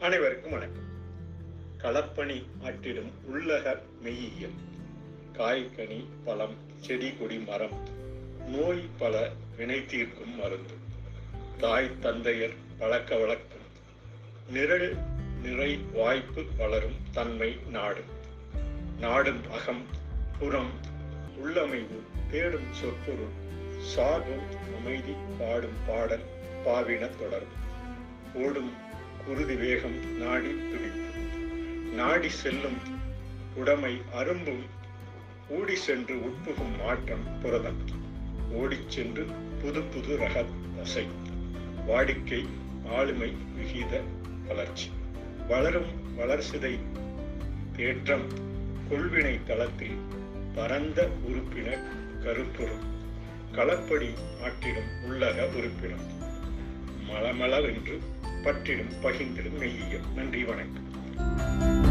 அனைவருக்கும் வணக்கம். களப்பணி ஆற்றிடும் உள்ளக மெய்யியல் காய்கனி பழம் செடி கொடி மரம் நோய் பல வினை தீர்க்கும் மருந்து தாய் தந்தையர் பழக்க வழக்கம் நிரல் நிறை வாய்ப்பு வளரும் தன்மை நாடும் நாடும் அகம் புறம் உள்ளமைவு தேடும் சொற்பொருள் சாகும் அமைதி பாடும் பாடல் பாவின தொடரும் ஓடும் உறுதி வேகம் நாடி துடிப்பு நாடி செல்லும் உடைமை அரும்பும் ஊடி சென்று உட்புகும் மாற்றம் புரதம். ஓடிச் சென்று புது புது ரக தசை. வாடிக்கை ஆளுமை விகித வளர்ச்சி. வளரும் வளர்சிதை தேற்றம் கொள்வினை தளத்தில் பரந்த உறுப்பினர் கருப்பொருள். களப்படி ஆற்றிடும் உள்ளக உறுப்பினர் மளமளவென்று பற்றிடும் பகிர்ந்திடும் மெய்யும் நன்றி வணக்கம்.